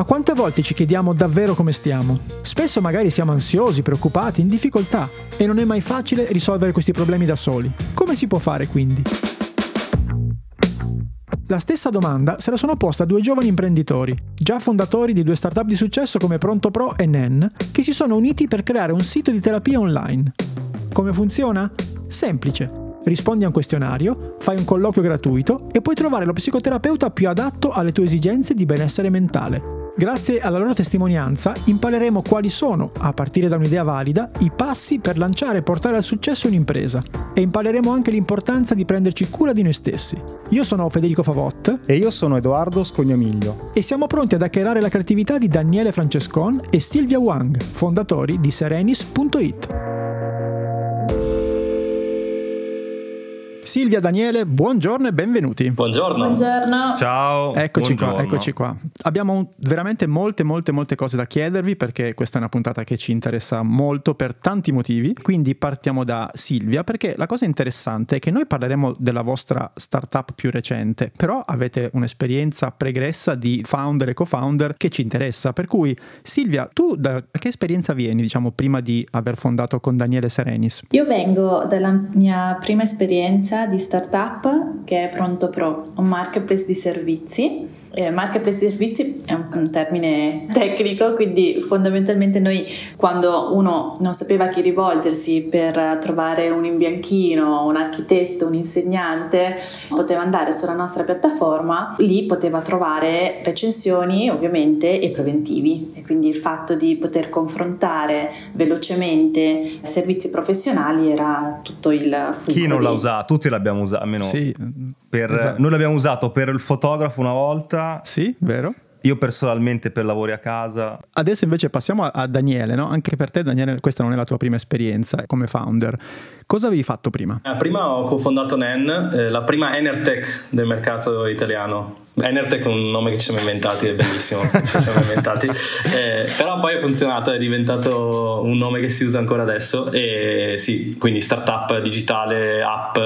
Ma quante volte ci chiediamo davvero come stiamo? Spesso magari siamo ansiosi, preoccupati, in difficoltà e non è mai facile risolvere questi problemi da soli. Come si può fare quindi? La stessa domanda se la sono posta a due giovani imprenditori, già fondatori di due startup di successo come Pronto Pro e NEN, che si sono uniti per creare un sito di terapia online. Come funziona? Semplice. Rispondi a un questionario, fai un colloquio gratuito e puoi trovare lo psicoterapeuta più adatto alle tue esigenze di benessere mentale. Grazie alla loro testimonianza impareremo quali sono, a partire da un'idea valida, i passi per lanciare e portare al successo un'impresa e impareremo anche l'importanza di prenderci cura di noi stessi. Io sono Federico Favot e io sono Edoardo Scognamiglio e siamo pronti ad hackerare la creatività di Daniele Francescon e Silvia Wang, fondatori di Serenis.it. Silvia, Daniele, buongiorno e benvenuti. Buongiorno. Buongiorno. Ciao. Eccoci buongiorno. qua, eccoci qua. Abbiamo veramente molte, molte, molte cose da chiedervi perché questa è una puntata che ci interessa molto per tanti motivi. Quindi partiamo da Silvia perché la cosa interessante è che noi parleremo della vostra startup più recente, però avete un'esperienza pregressa di founder e co-founder che ci interessa. Per cui Silvia, tu da che esperienza vieni, diciamo, prima di aver fondato con Daniele Serenis? Io vengo dalla mia prima esperienza di startup che è Pronto Pro, un marketplace di servizi eh, marketplace di servizi è un, un, termine tecnico, quindi fondamentalmente noi quando uno non sapeva a chi rivolgersi per trovare un imbianchino, un architetto, un insegnante, poteva andare sulla nostra piattaforma, lì poteva trovare recensioni ovviamente e preventivi e quindi il fatto di poter confrontare velocemente servizi professionali era tutto il fulcro. Chi non l'ha usato? Tutti l'abbiamo usato, almeno sì, per, esatto. noi l'abbiamo usato per il fotografo una volta Sì, vero. Io personalmente per lavori a casa. Adesso invece passiamo a, Daniele, no? Anche per te Daniele questa non è la tua prima esperienza come founder. Cosa avevi fatto prima? Eh, prima ho cofondato NEN, eh, la prima Enertech del mercato italiano. Enertech è un nome che ci siamo inventati, è bellissimo, ci siamo inventati. Eh, però poi è funzionato, è diventato un nome che si usa ancora adesso e sì, quindi startup digitale, app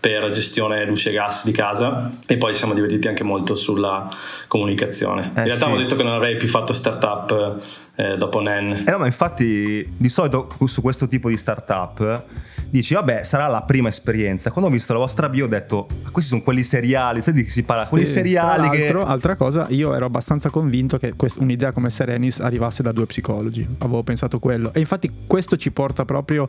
per gestione luce e gas di casa e poi ci siamo divertiti anche molto sulla comunicazione. Eh, In realtà sì. ho detto che non avrei più fatto startup eh, dopo NEN. Eh no, ma infatti di solito su questo tipo di startup dici vabbè sarà la prima esperienza. Quando ho visto la vostra bio ho detto questi sono quelli seriali sai di che si parla? Sì, quelli seriali che... altra cosa io ero abbastanza convinto che quest- un'idea come Serenis arrivasse da due psicologi. Avevo pensato quello. E infatti questo ci porta proprio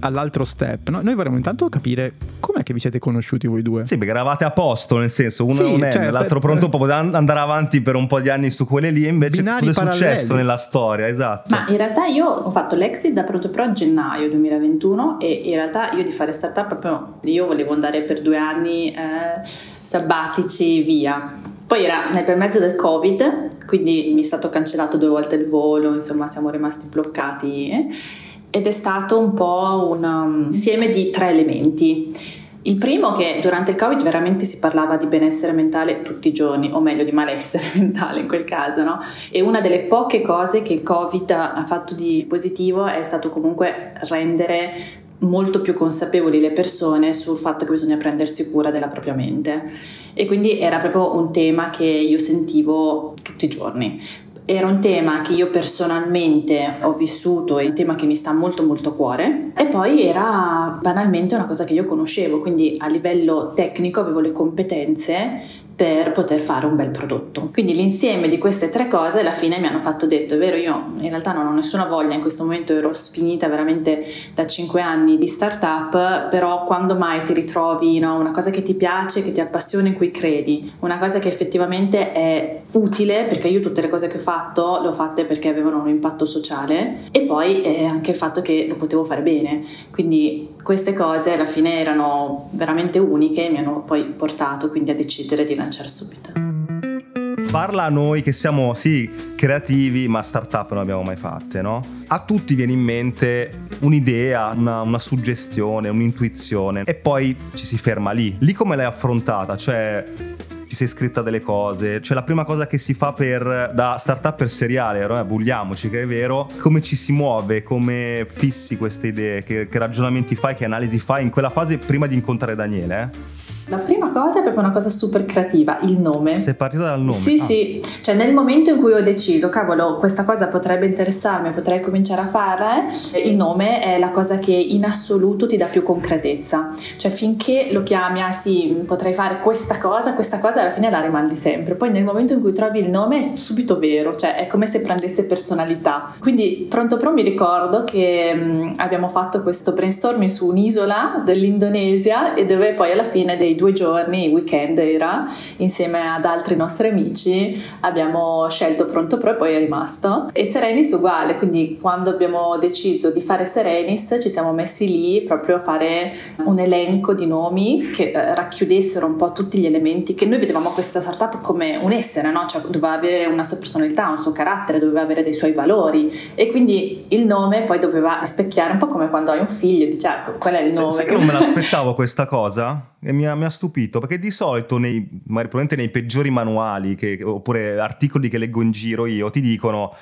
all'altro step no? noi vorremmo intanto capire com'è che vi siete conosciuti voi due. Sì perché eravate a posto nel senso uno sì, è cioè, l'altro per, pronto per... andare avanti per un po' di anni su quelle lì invece cosa è successo nella storia? Esatto. Ma in realtà io ho fatto l'exit da Pronto Pro a gennaio 2021 e in realtà io di fare startup proprio io volevo andare per due anni eh, sabbatici via. Poi era nel mezzo del Covid, quindi mi è stato cancellato due volte il volo, insomma siamo rimasti bloccati eh? ed è stato un po' un um, insieme di tre elementi. Il primo che durante il Covid veramente si parlava di benessere mentale tutti i giorni, o meglio di malessere mentale in quel caso, no? E una delle poche cose che il Covid ha fatto di positivo è stato comunque rendere molto più consapevoli le persone sul fatto che bisogna prendersi cura della propria mente. E quindi era proprio un tema che io sentivo tutti i giorni. Era un tema che io personalmente ho vissuto, è un tema che mi sta molto molto a cuore. E poi era banalmente una cosa che io conoscevo, quindi a livello tecnico avevo le competenze per poter fare un bel prodotto. Quindi l'insieme di queste tre cose alla fine mi hanno fatto detto, è vero, io in realtà non ho nessuna voglia, in questo momento ero sfinita veramente da cinque anni di startup, però quando mai ti ritrovi no, una cosa che ti piace, che ti appassiona, in cui credi, una cosa che effettivamente è utile, perché io tutte le cose che ho fatto le ho fatte perché avevano un impatto sociale e poi eh, anche il fatto che lo potevo fare bene. Quindi queste cose alla fine erano veramente uniche e mi hanno poi portato quindi a decidere di lanciare subito. Parla a noi che siamo sì creativi ma startup non abbiamo mai fatte, no? A tutti viene in mente un'idea, una, una suggestione, un'intuizione e poi ci si ferma lì. Lì come l'hai affrontata? Cioè sei scritta delle cose. Cioè, la prima cosa che si fa per, da startup per seriale, eh, bulliamoci che è vero, come ci si muove, come fissi queste idee, che, che, ragionamenti fai, che analisi fai in quella fase prima di incontrare Daniele. Eh? La prima cosa è proprio una cosa super creativa, il nome. Sei partita dal nome? Sì, ah. sì, cioè nel momento in cui ho deciso, cavolo, questa cosa potrebbe interessarmi, potrei cominciare a farla, il nome è la cosa che in assoluto ti dà più concretezza. Cioè finché lo chiami, ah sì, potrei fare questa cosa, questa cosa, alla fine la rimandi sempre. Poi nel momento in cui trovi il nome è subito vero, cioè è come se prendesse personalità. Quindi pronto pro mi ricordo che mh, abbiamo fatto questo brainstorming su un'isola dell'Indonesia e dove poi alla fine dei due giorni, weekend era, insieme ad altri nostri amici, abbiamo scelto Pronto Pro e poi è rimasto. E Serenis uguale, quindi quando abbiamo deciso di fare Serenis ci siamo messi lì proprio a fare un elenco di nomi che eh, racchiudessero un po' tutti gli elementi che noi vedevamo questa startup come un essere, no? cioè doveva avere una sua personalità, un suo carattere, doveva avere dei suoi valori e quindi il nome poi doveva specchiare un po' come quando hai un figlio dici ah, qual è il nome? Sai che non me l'aspettavo questa cosa? E mi ha, mi ha, stupito perché di solito, nei, probabilmente nei peggiori manuali che, oppure articoli che leggo in giro io, ti dicono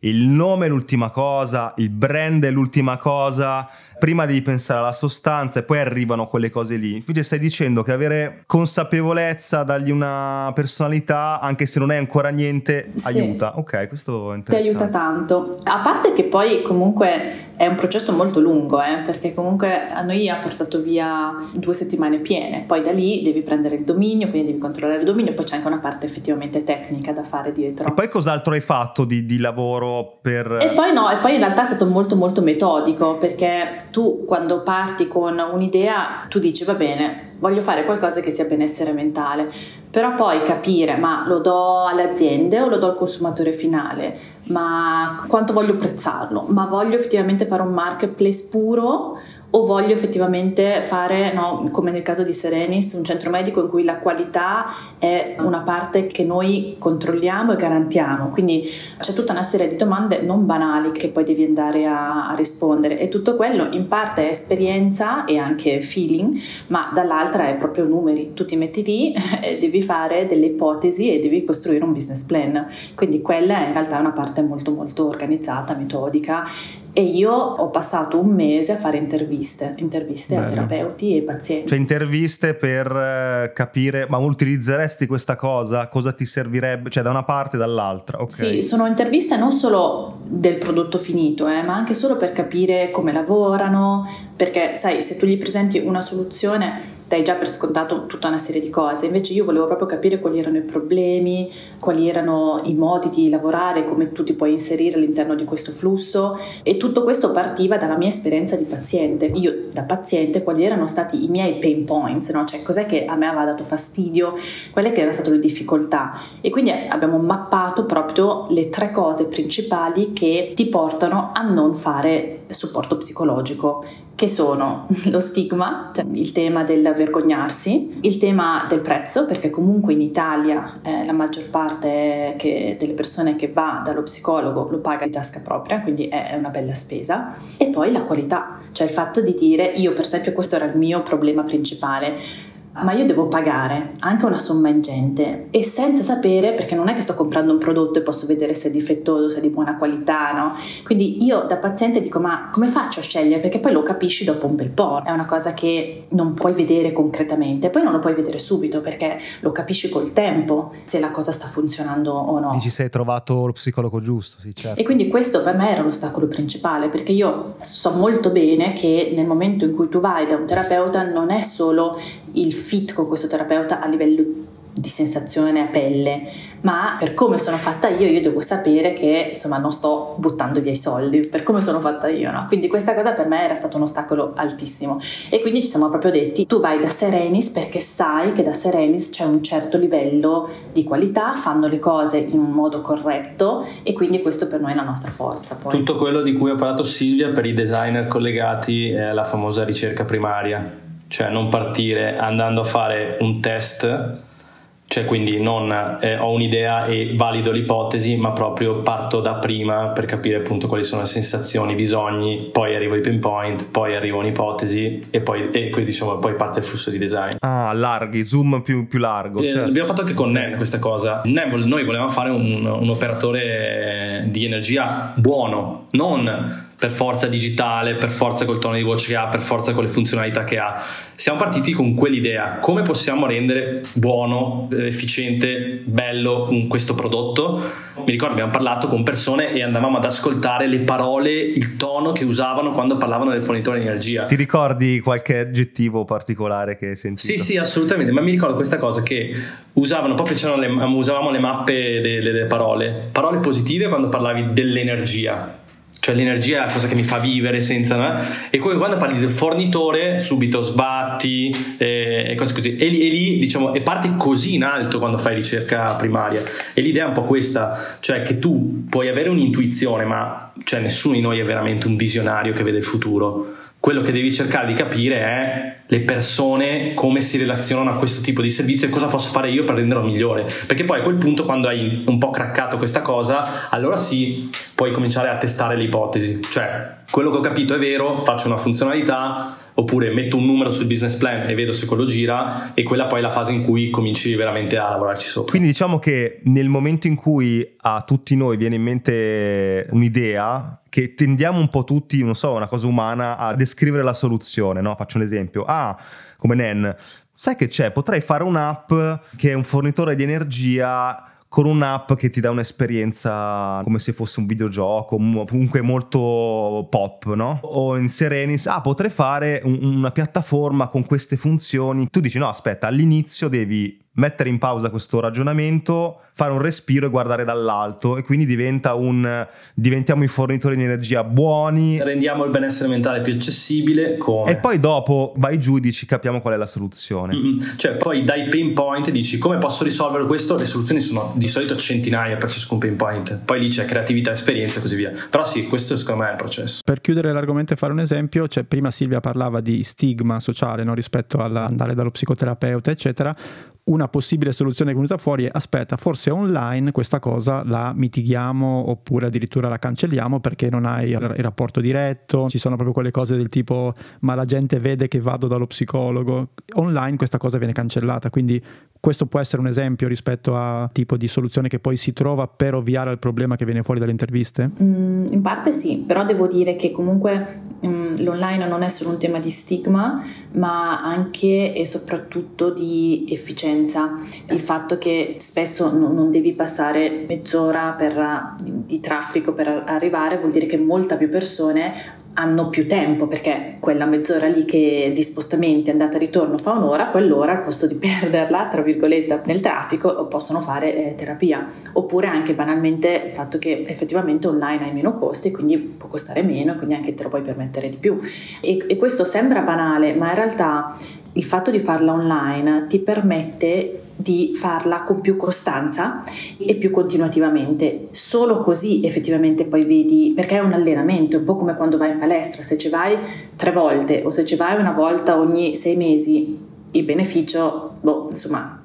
il nome è l'ultima cosa, il brand è l'ultima cosa, prima devi pensare alla sostanza e poi arrivano quelle cose lì. Invece stai dicendo che avere consapevolezza, dargli una personalità, anche se non è ancora niente, sì. aiuta. Ok, questo è interessante. Ti aiuta tanto. A parte che poi comunque è un processo molto lungo, eh, perché comunque a noi ha portato via due settimane piene, poi da lì devi prendere il dominio, quindi devi controllare il dominio, poi c'è anche una parte effettivamente tecnica da fare dietro. E poi cos'altro hai fatto di, di lavoro per... E poi no, e poi in realtà è stato molto molto metodico, perché tu quando parti con un'idea, tu dici va bene, voglio fare qualcosa che sia benessere mentale, però poi capire ma lo do alle aziende o lo do al consumatore finale, ma quanto voglio prezzarlo, ma voglio effettivamente fare un marketplace puro o voglio effettivamente fare, no, come nel caso di Serenis, un centro medico in cui la qualità è una parte che noi controlliamo e garantiamo. Quindi c'è tutta una serie di domande non banali che poi devi andare a, a rispondere e tutto quello in parte è esperienza e anche feeling, ma dall'altra è proprio numeri. Tu ti metti lì e devi fare delle ipotesi e devi costruire un business plan. Quindi quella è in realtà una parte molto molto organizzata, metodica e io ho passato un mese a fare interviste, interviste Bello. a terapeuti e pazienti. Cioè interviste per eh, capire, ma utilizzeresti questa cosa? Cosa ti servirebbe? Cioè da una parte e dall'altra? Okay. Sì, sono interviste non solo del prodotto finito, eh, ma anche solo per capire come lavorano, perché sai, se tu gli presenti una soluzione dai già per scontato tutta una serie di cose, invece io volevo proprio capire quali erano i problemi, quali erano i modi di lavorare, come tu ti puoi inserire all'interno di questo flusso. E tutto questo partiva dalla mia esperienza di paziente. Io da paziente quali erano stati i miei pain points, no? cioè cos'è che a me aveva dato fastidio, che erano state le difficoltà? E quindi abbiamo mappato proprio le tre cose principali che ti portano a non fare supporto psicologico che sono lo stigma, cioè il tema del vergognarsi, il tema del prezzo, perché comunque in Italia eh, la maggior parte che, delle persone che va dallo psicologo lo paga di tasca propria, quindi è una bella spesa, e poi la qualità, cioè il fatto di dire io per esempio questo era il mio problema principale, ma io devo pagare anche una somma ingente e senza sapere, perché non è che sto comprando un prodotto e posso vedere se è difettoso, se è di buona qualità, no? Quindi io da paziente dico, ma come faccio a scegliere? Perché poi lo capisci dopo un bel po', è una cosa che non puoi vedere concretamente, poi non lo puoi vedere subito perché lo capisci col tempo se la cosa sta funzionando o no. Dici se hai trovato lo psicologo giusto, sì certo. E quindi questo per me era l'ostacolo principale, perché io so molto bene che nel momento in cui tu vai da un terapeuta non è solo il fit con questo terapeuta a livello di sensazione a pelle, ma per come sono fatta io, io devo sapere che insomma non sto buttando via i soldi, per come sono fatta io, no? Quindi questa cosa per me era stato un ostacolo altissimo e quindi ci siamo proprio detti tu vai da Serenis perché sai che da Serenis c'è un certo livello di qualità, fanno le cose in un modo corretto e quindi questo per noi è la nostra forza. Poi. Tutto quello di cui ha parlato Silvia per i designer collegati alla famosa ricerca primaria cioè non partire andando a fare un test, cioè quindi non eh, ho un'idea e valido l'ipotesi, ma proprio parto da prima per capire appunto quali sono le sensazioni, i bisogni, poi arrivo ai pinpoint, poi arrivo a un'ipotesi e poi, e quindi diciamo, poi parte il flusso di design. Ah, larghi, zoom più, più largo. Eh, certo. Abbiamo fatto anche con NEN questa cosa. noi volevamo fare un, un operatore di energia buono, non per forza digitale, per forza col tono di voce che ha, per forza con le funzionalità che ha. Siamo partiti con quell'idea, come possiamo rendere buono, efficiente, bello questo prodotto. Mi ricordo abbiamo parlato con persone e andavamo ad ascoltare le parole, il tono che usavano quando parlavano del fornitore di energia. Ti ricordi qualche aggettivo particolare che hai sentito? Sì, sì, assolutamente, ma mi ricordo questa cosa che usavano proprio le, usavamo le mappe delle, delle parole, parole positive quando parlavi dell'energia cioè l'energia è la cosa che mi fa vivere senza no? e poi quando parli del fornitore subito sbatti e, e cose così. E, e, lì diciamo e parti così in alto quando fai ricerca primaria. E l'idea è un po' questa cioè che tu puoi avere un'intuizione ma cioè nessuno di noi è veramente un visionario che vede il futuro quello che devi cercare di capire è le persone come si relazionano a questo tipo di servizio e cosa posso fare io per renderlo migliore perché poi a quel punto quando hai un po' craccato questa cosa allora sì puoi cominciare a testare le ipotesi cioè quello che ho capito è vero faccio una funzionalità oppure metto un numero sul business plan e vedo se quello gira e quella poi è la fase in cui cominci veramente a lavorarci sopra. Quindi diciamo che nel momento in cui a tutti noi viene in mente un'idea che tendiamo un po' tutti, non so, una cosa umana a descrivere la soluzione, no? Faccio un esempio. Ah, come Nen, sai che c'è? Potrei fare un'app che è un fornitore di energia con un'app che ti dà un'esperienza come se fosse un videogioco, comunque molto pop, no? O in Serenis, ah, potrei fare un, una piattaforma con queste funzioni. Tu dici, no, aspetta, all'inizio devi mettere in pausa questo ragionamento, fare un respiro e guardare dall'alto e quindi diventa un diventiamo i fornitori di energia buoni, rendiamo il benessere mentale più accessibile come? e poi dopo vai giù e dici capiamo qual è la soluzione. Mm-hmm. Cioè poi dai pain point e dici come posso risolvere questo? Le soluzioni sono di solito centinaia per ciascun pain point. Poi lì c'è creatività, esperienza e così via. Però sì, questo secondo me è il processo. Per chiudere l'argomento e fare un esempio, cioè prima Silvia parlava di stigma sociale no? rispetto all'andare dallo psicoterapeuta eccetera una possibile soluzione che venuta fuori è aspetta, forse online questa cosa la mitighiamo oppure addirittura la cancelliamo perché non hai il rapporto diretto, ci sono proprio quelle cose del tipo ma la gente vede che vado dallo psicologo. Online questa cosa viene cancellata, quindi questo può essere un esempio rispetto a tipo di soluzione che poi si trova per ovviare al problema che viene fuori dalle interviste? Mm, in parte sì, però devo dire che comunque mm, l'online non è solo un tema di stigma, ma anche e soprattutto di efficienza. Il fatto che spesso non, devi passare mezz'ora per, di traffico per arrivare vuol dire che molta più persone hanno più tempo perché quella mezz'ora lì che di spostamenti andata e ritorno fa un'ora, quell'ora al posto di perderla, tra virgolette, nel traffico possono fare eh, terapia. Oppure anche banalmente il fatto che effettivamente online hai meno costi, quindi può costare meno, quindi anche te lo puoi permettere di più. E, e questo sembra banale, ma in realtà il fatto di farla online ti permette di farla con più costanza e più continuativamente. Solo così effettivamente poi vedi, perché è un allenamento, è un po' come quando vai in palestra, se ci vai tre volte o se ci vai una volta ogni sei mesi, il beneficio, boh, insomma,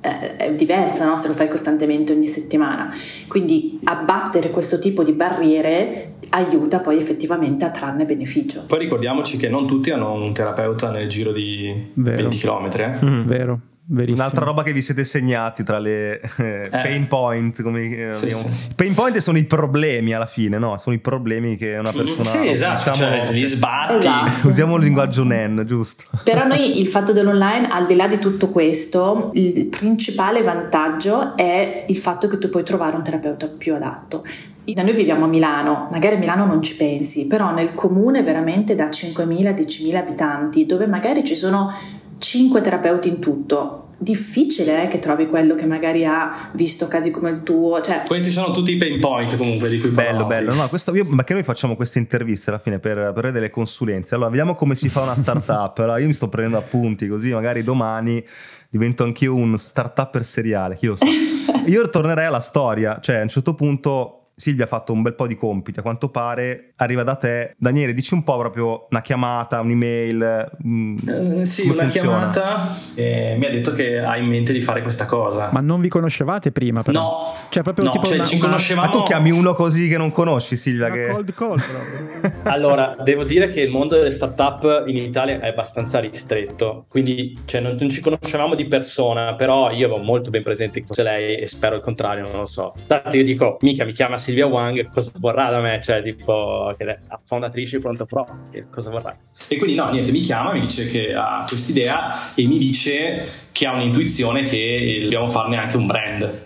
è diversa no? se lo fai costantemente ogni settimana. Quindi abbattere questo tipo di barriere aiuta poi effettivamente a trarne beneficio. Poi ricordiamoci che non tutti hanno un terapeuta nel giro di Vero. 20 km. Eh? Mm. Vero. Verissimo. Un'altra roba che vi siete segnati tra le eh, pain point. Come, eh, sì, sì. Pain point sono i problemi alla fine, no? Sono i problemi che una persona. Sì, esatto. Diciamo, cioè, li sbatti. Esatto. Usiamo il linguaggio NEN, giusto? Però noi il fatto dell'online, al di là di tutto questo, il principale vantaggio è il fatto che tu puoi trovare un terapeuta più adatto. Noi viviamo a Milano, magari a Milano non ci pensi, però nel comune veramente da 5.000-10.000 abitanti, dove magari ci sono 5 terapeuti in tutto. Difficile eh, che trovi quello che magari ha visto casi come il tuo. Cioè... Questi sono tutti i pain point comunque di cui Bello, bello. No, questo, io, ma che noi facciamo queste interviste alla fine per, per delle consulenze. Allora, vediamo come si fa una startup. allora, io mi sto prendendo appunti così magari domani divento anch'io un startupper seriale, chi lo sa. io tornerei alla storia, cioè a un certo punto Silvia ha fatto un bel po' di compiti, a quanto pare arriva da te. Daniele, dici un po' proprio una chiamata, un'email. Uh, sì, una funziona? chiamata e mi ha detto che ha in mente di fare questa cosa. Ma non vi conoscevate prima però? No. Cioè proprio no, tipo cioè, una, ci conoscevamo... Ma tu chiami uno così che non conosci Silvia? Una che... cold call allora, devo dire che il mondo delle startup in Italia è abbastanza ristretto, quindi cioè, non, non, ci conoscevamo di persona, però io avevo molto ben presente che fosse lei e spero il contrario, non lo so. Tanto io dico, mica mi chiama Silvia Silvia Wang cosa vorrà da me, cioè tipo che è la fondatrice di Pronto Pro, che cosa vorrà. E quindi no, niente, mi chiama, mi dice che ha quest'idea e mi dice che ha un'intuizione che dobbiamo farne anche un brand.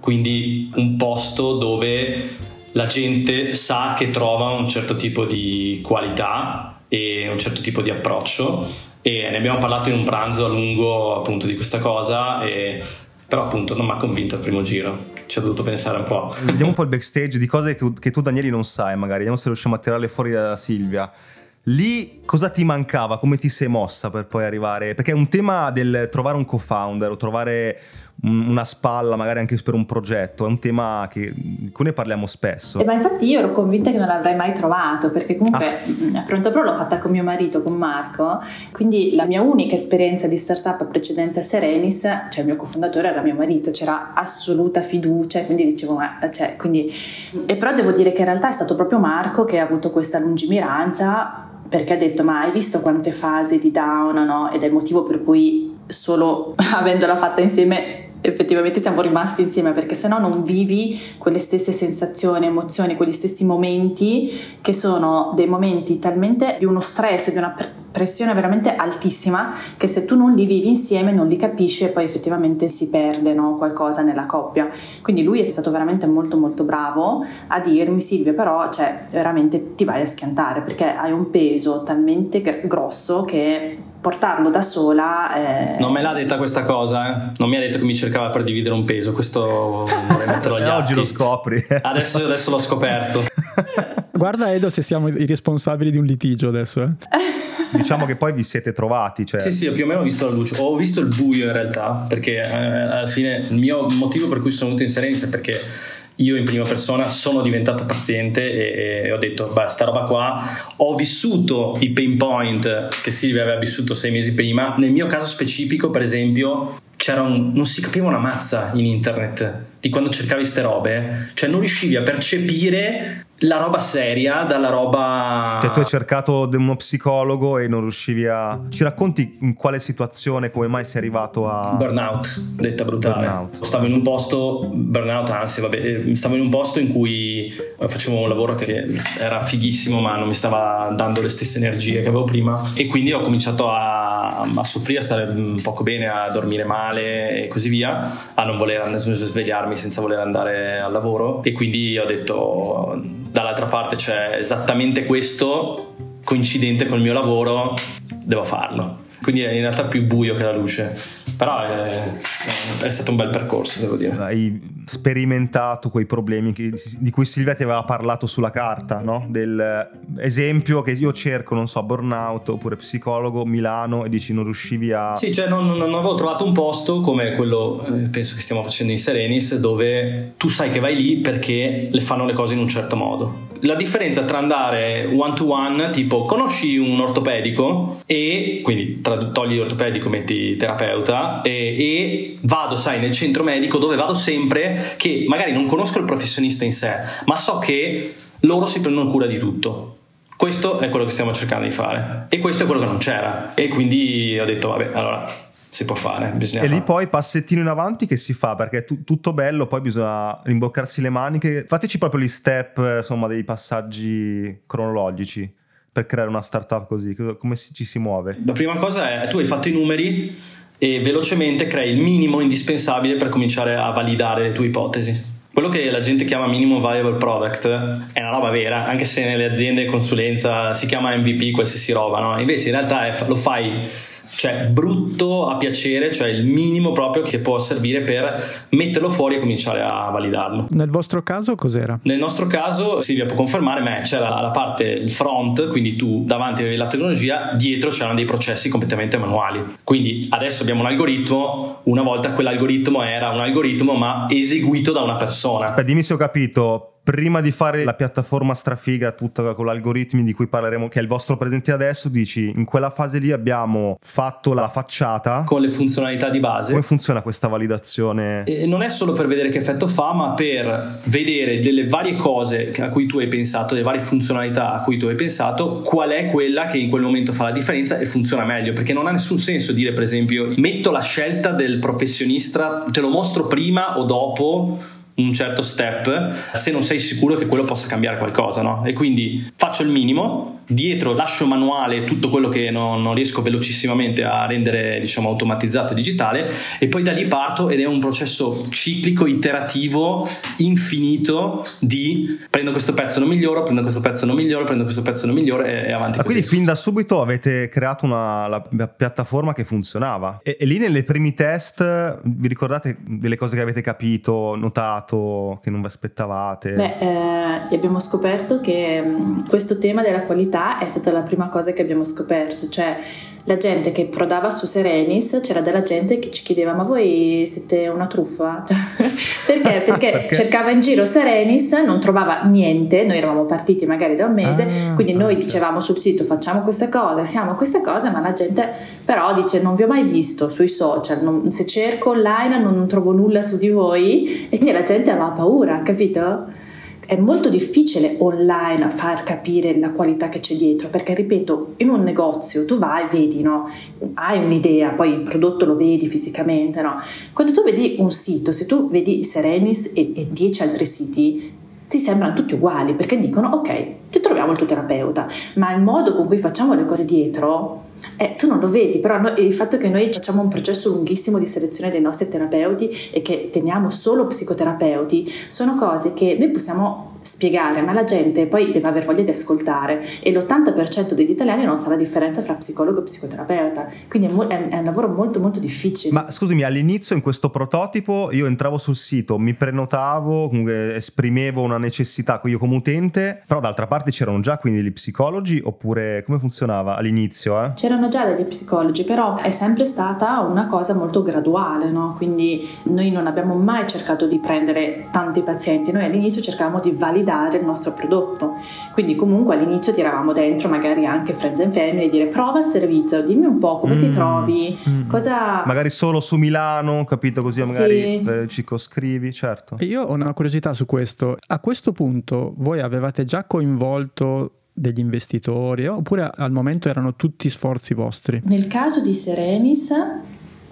Quindi un posto dove la gente sa che trova un certo tipo di qualità e un certo tipo di approccio e ne abbiamo parlato in un pranzo a lungo appunto di questa cosa e però appunto non mi ha convinto il primo giro ci ho dovuto pensare un po' vediamo un po' il backstage di cose che, che tu Danieli non sai magari vediamo se riusciamo a tirarle fuori da Silvia Lì cosa ti mancava? Come ti sei mossa per poi arrivare? Perché è un tema del trovare un co-founder o trovare una spalla magari anche per un progetto, è un tema che, di cui ne parliamo spesso. Eh, ma infatti io ero convinta che non l'avrei mai trovato, perché comunque ah. a Pronto Pro l'ho fatta con mio marito, con Marco, quindi la mia unica esperienza di startup precedente a Serenis, cioè il mio cofondatore era mio marito, c'era assoluta fiducia, quindi dicevo, ma, cioè, quindi... E però devo dire che in realtà è stato proprio Marco che ha avuto questa lungimiranza perché ha detto ma hai visto quante fasi di down no? ed è il motivo per cui solo avendola fatta insieme effettivamente siamo rimasti insieme perché se no non vivi quelle stesse sensazioni, emozioni, quegli stessi momenti che sono dei momenti talmente di uno stress, di una pressione veramente altissima che se tu non li vivi insieme non li capisci e poi effettivamente si perde no, qualcosa nella coppia. Quindi lui è stato veramente molto molto bravo a dirmi Silvia però cioè, veramente ti vai a schiantare perché hai un peso talmente grosso che portarlo da sola. È... Non me l'ha detta questa cosa, eh? non mi ha detto che mi cercava per dividere un peso. Questo vorrei metterlo agli atti. Oggi lo scopri. Adesso, adesso l'ho scoperto. Guarda, Edo, se siamo i responsabili di un litigio adesso. Eh? diciamo che poi vi siete trovati. Cioè... Sì, sì, più o meno ho visto la luce. Ho visto il buio in realtà, perché eh, alla fine il mio motivo per cui sono venuto in Serenis è perché io in prima persona sono diventato paziente e, e, ho detto, beh, sta roba qua, ho vissuto i pain point che Silvia aveva vissuto sei mesi prima. Nel mio caso specifico, per esempio, c'era un, non si capiva una mazza in internet di quando cercavi ste robe, cioè non riuscivi a percepire la roba seria dalla roba. Cioè, tu hai cercato uno psicologo e non riuscivi a. Ci racconti in quale situazione, come mai sei arrivato a. Burnout, detta brutale. Burnout. Stavo in un posto, burnout, anzi, vabbè, eh, stavo in un posto in cui facevo un lavoro che era fighissimo, ma non mi stava dando le stesse energie che avevo prima. E quindi ho cominciato a, a soffrire, a stare poco bene, a dormire male e così via, a non voler svegliarmi senza voler andare al lavoro. E quindi ho detto dall'altra parte c'è esattamente questo coincidente col mio lavoro, devo farlo. Quindi è in realtà più buio che la luce, però è, è stato un bel percorso, devo dire. Hai sperimentato quei problemi che, di cui Silvia ti aveva parlato sulla carta, no? Del esempio che io cerco, non so, burnout oppure psicologo, Milano e dici non riuscivi a... Sì, cioè non, non avevo trovato un posto come quello, eh, penso che stiamo facendo in Serenis, dove tu sai che vai lì perché le fanno le cose in un certo modo la differenza tra andare one to one, tipo conosci un ortopedico e quindi tra, togli ortopedico, metti terapeuta e, e, vado, sai, nel centro medico dove vado sempre che magari non conosco il professionista in sé, ma so che loro si prendono cura di tutto. Questo è quello che stiamo cercando di fare e questo è quello che non c'era e quindi ho detto vabbè, allora si può fare. Bisogna e fare. lì poi passettino in avanti che si fa perché è t- tutto bello, poi bisogna rimboccarsi le maniche. Fateci proprio gli step, insomma, dei passaggi cronologici per creare una startup così. Come si, ci si muove? La prima cosa è tu hai fatto i numeri e velocemente crei il minimo indispensabile per cominciare a validare le tue ipotesi. Quello che la gente chiama minimum viable product è una roba vera, anche se nelle aziende consulenza si chiama MVP, qualsiasi roba, no? Invece in realtà è, lo fai cioè brutto a piacere, cioè il minimo proprio che può servire per metterlo fuori e cominciare a validarlo. Nel vostro caso cos'era? Nel nostro caso Silvia può confermare, ma c'era la parte, il front, quindi tu davanti avevi la tecnologia, dietro c'erano dei processi completamente manuali. Quindi adesso abbiamo un algoritmo, una volta quell'algoritmo era un algoritmo ma eseguito da una persona. Aspetta, dimmi se ho capito, prima di fare la piattaforma strafiga tutta con gli algoritmi di cui parleremo, che è il vostro presente adesso, dici in quella fase lì abbiamo fatto la facciata con le funzionalità di base. Come funziona questa validazione? E non è solo per vedere che effetto fa, ma per vedere delle varie cose a cui tu hai pensato, delle varie funzionalità a cui tu hai pensato, qual è quella che in quel momento fa la differenza e funziona meglio. Perché non ha nessun senso dire, per esempio, metto la scelta del professionista, te lo mostro prima o dopo un certo step se non sei sicuro che quello possa cambiare qualcosa, no? E quindi faccio il minimo, dietro lascio manuale tutto quello che non, non riesco velocissimamente a rendere, diciamo, automatizzato e digitale e poi da lì parto ed è un processo ciclico, iterativo, infinito di prendo questo pezzo, non miglioro, prendo questo pezzo, non miglioro, prendo questo pezzo, non miglioro e, e avanti Ma così. quindi fin da subito avete creato una la, la piattaforma che funzionava e, e lì nelle primi test vi ricordate delle cose che avete capito, notato, che non vi aspettavate? Beh, eh, abbiamo scoperto che mh, questo tema della qualità è stata la prima cosa che abbiamo scoperto, cioè la gente che prodava su Serenis, c'era della gente che ci chiedeva ma voi siete una truffa? Perché? Perché, Perché? cercava in giro Serenis, non trovava niente, noi eravamo partiti magari da un mese, Ah, quindi noi ah, dicevamo sul sito facciamo queste cose, siamo queste cose, ma la gente però dice non vi ho mai visto sui social, non- se cerco online non trovo nulla su di voi e quindi la gente aveva paura, capito? È molto difficile online far capire la qualità che c'è dietro, perché ripeto, in un negozio tu vai, vedi, no? Hai un'idea, poi il prodotto lo vedi fisicamente, no? Quando tu vedi un sito, se tu vedi Serenis e, e 10 altri siti, ti sembrano tutti uguali perché dicono ok, ti troviamo il tuo terapeuta, ma il modo con cui facciamo le cose dietro, eh, tu non lo vedi, però no- il fatto che noi facciamo un processo lunghissimo di selezione dei nostri terapeuti e che teniamo solo psicoterapeuti, sono cose che noi possiamo spiegare, ma la gente poi deve aver voglia di ascoltare e l'80% degli italiani non sa la differenza tra psicologo e psicoterapeuta, quindi è, mo- è- un lavoro molto molto difficile. Ma scusami, all'inizio in questo prototipo io entravo sul sito, mi prenotavo, comunque esprimevo una necessità io come utente, però d'altra parte c'erano già quindi gli psicologi oppure come funzionava all'inizio? Eh? C'erano già degli psicologi, però è sempre stata una cosa molto graduale, no? quindi noi non abbiamo mai cercato di prendere tanti pazienti, noi all'inizio cercavamo di validare il nostro prodotto, quindi comunque all'inizio tiravamo dentro magari anche friends and family e dire prova il servizio, dimmi un po' come ti Mm, trovi, mm. cosa... Magari solo su Milano, capito così magari Sì. eh, ci coscrivi, certo. E io ho una curiosità su questo. A questo punto voi avevate già coinvolto degli investitori oppure al momento erano tutti sforzi vostri? Nel caso di Serenis,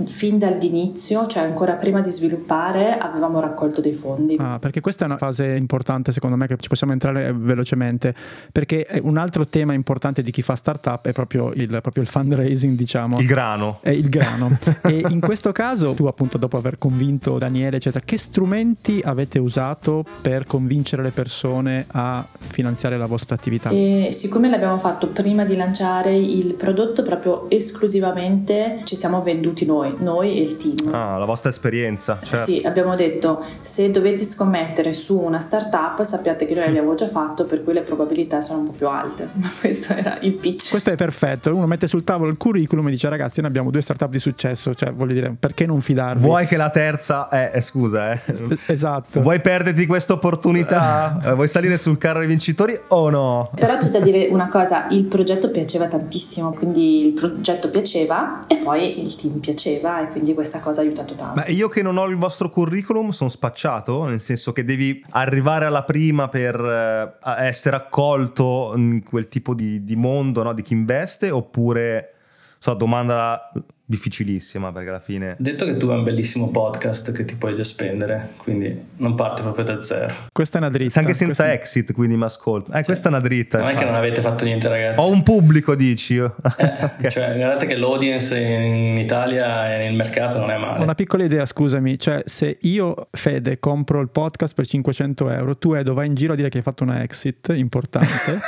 fin dall'inizio, cioè ancora prima di sviluppare, avevamo raccolto dei fondi. Ah, perché questa è una fase importante secondo me che ci possiamo entrare velocemente perché è un altro tema importante di chi fa startup è proprio il, proprio il fundraising diciamo Il grano. è il grano e in questo caso tu appunto dopo aver convinto Daniele eccetera che strumenti avete usato per convincere le persone a finanziare la vostra attività? E siccome l'abbiamo fatto prima di lanciare il prodotto, proprio esclusivamente ci siamo venduti noi, noi e il team. Ah, la vostra esperienza, certo. Sì, abbiamo detto se dovete scommettere su una startup sappiate che noi l'abbiamo già fatto per cui le probabilità sono un po' più alte, ma questo era il pitch. Questo è perfetto, uno mette sul tavolo il curriculum e dice ragazzi noi abbiamo due startup di successo, cioè voglio dire perché non fidarvi? Vuoi che la terza... Eh, eh, scusa, eh. Esatto. Vuoi perderti questa opportunità? Eh, Vuoi salire sul carro dei vincitori o no? Però c'è da dire una cosa, il progetto piaceva tantissimo, quindi il progetto piaceva e poi il team piaceva e quindi questa cosa ha aiutato tanto. Ma io che non ho il vostro curriculum sono spacciato, nel senso che devi arrivare alla prima per eh, essere accolto in quel tipo di, di mondo, no? di chi investe, oppure, so, domanda difficilissima perché alla fine... Detto che tu hai un bellissimo podcast che ti puoi già spendere, quindi non parti proprio da zero. Questa è una dritta. Anche senza Questa- exit, quindi mi ascolto. Eh, questa è una dritta. Non è che non avete fatto niente, ragazzi. Ho un pubblico, dici io. Eh, Ok. Cioè, guardate che l'audience in Italia e nel mercato non è male. Una piccola idea, scusami, cioè se io, Fede, compro il podcast per 500 euro, tu Edo vai in giro a dire che hai fatto una exit importante.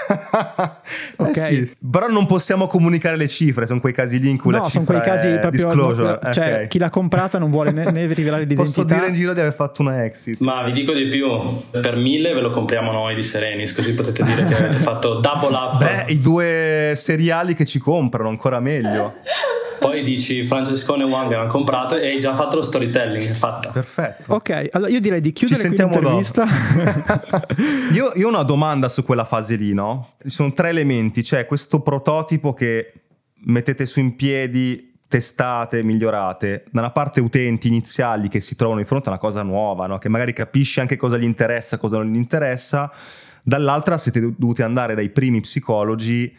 Eh Ok. sì, Però non possiamo comunicare le cifre, sono quei casi lì in cui la no, cifra sono quei casi è proprio... disclosure. Cioè, ok. chi l'ha comprata non vuole né, né rivelare Posso l'identità. dire in giro di aver fatto una exit. Ma vi dico di più, per mille ve lo compriamo noi di Serenis, così potete dire che avete fatto double up. Beh, i due seriali che ci comprano, ancora meglio. Poi dici Francescone e Wang hanno comprato e hai già fatto lo storytelling, è fatta. Perfetto. Ok, allora io direi di chiudere qui sentiamo dopo. l'intervista. io, io ho una domanda su quella fase lì, no? Ci sono tre elementi. C'è questo prototipo che mettete su in piedi, testate, migliorate. Da una parte utenti iniziali che si trovano di fronte a una cosa nuova, no? Che magari capisci anche cosa gli interessa, cosa non gli interessa. Dall'altra siete dovuti andare dai primi psicologi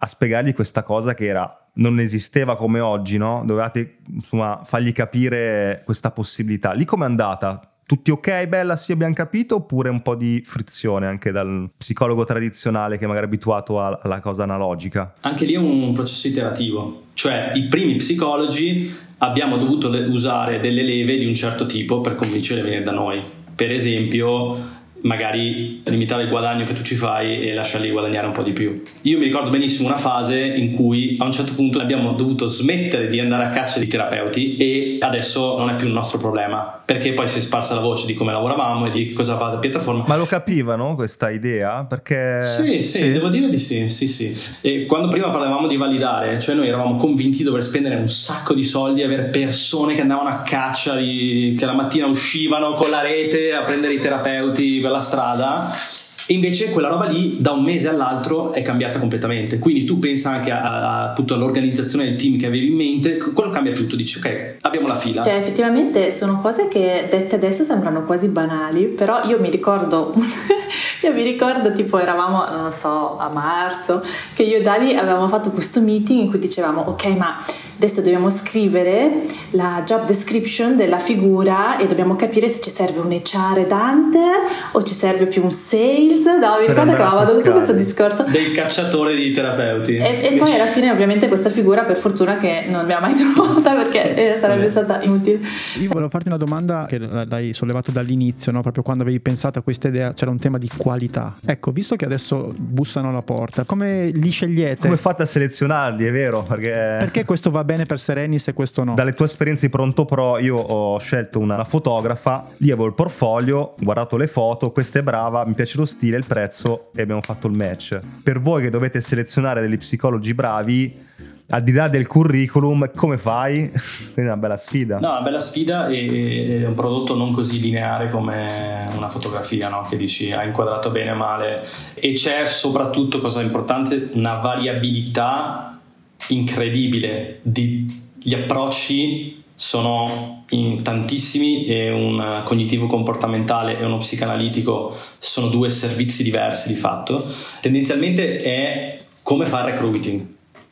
a spiegargli questa cosa che era non esisteva come oggi, no? Dovevate insomma fargli capire questa possibilità. Lì com'è andata? Tutti ok, bella, sì, abbiamo capito, oppure un po' di frizione anche dal psicologo tradizionale che magari è abituato alla cosa analogica? Anche lì è un processo iterativo, cioè i primi psicologi abbiamo dovuto usare delle leve di un certo tipo per convincerli a venire da noi. Per esempio, magari limitare il guadagno che tu ci fai e lasciarli guadagnare un po' di più. Io mi ricordo benissimo una fase in cui a un certo punto abbiamo dovuto smettere di andare a caccia di terapeuti e adesso non è più un nostro problema, perché poi si è sparsa la voce di come lavoravamo e di cosa fa la piattaforma. Ma lo capivano questa idea? Perché... Sì, sì, devo dire di sì, sì, sì. E quando prima parlavamo di validare, cioè noi eravamo convinti di dover spendere un sacco di soldi, avere persone che andavano a caccia, di- che la mattina uscivano con la rete a prendere i terapeuti per la strada. E invece quella roba lì da un mese all'altro è cambiata completamente. Quindi tu pensa anche a- a- appunto all'organizzazione del team che avevi in mente, quello cambia tutto. Dici, ok, abbiamo la fila. Cioè, effettivamente sono cose che dette adesso sembrano quasi banali, però io mi ricordo, io mi ricordo tipo eravamo, non lo so, a marzo, che io e Dali avevamo fatto questo meeting in cui dicevamo, ok, ma adesso dobbiamo scrivere la job description della figura e dobbiamo capire se ci serve un HR Dante o ci serve più un sales. No, mi ricordo che avevamo avuto pescare. questo discorso. Del cacciatore di terapeuti. E, e poi alla fine ovviamente questa figura per fortuna che non abbiamo mai trovata perché eh, sarebbe stata inutile. Io volevo farti una domanda che l'hai sollevato dall'inizio, no? proprio quando avevi pensato a questa idea, c'era un tema di qualità. Ecco, visto che adesso bussano alla porta, come li scegliete? Come fate a selezionarli, è vero? Perché... Perché questo va bene per Serenis e questo no? Dalle tue esperienze di Pronto Pro io ho scelto una, fotografa, lì avevo il portfolio, ho guardato le foto, questa è brava, mi piace lo stile, il prezzo e abbiamo fatto il match. Per voi che dovete selezionare degli psicologi bravi, al di là del curriculum, come fai? Quindi è una bella sfida. No, una bella sfida e è un prodotto non così lineare come una fotografia, no? che dici ha inquadrato bene o male. E c'è soprattutto, cosa importante, una variabilità incredibile di gli approcci sono in tantissimi e un cognitivo comportamentale e uno psicanalitico sono due servizi diversi di fatto. Tendenzialmente è come fare recruiting,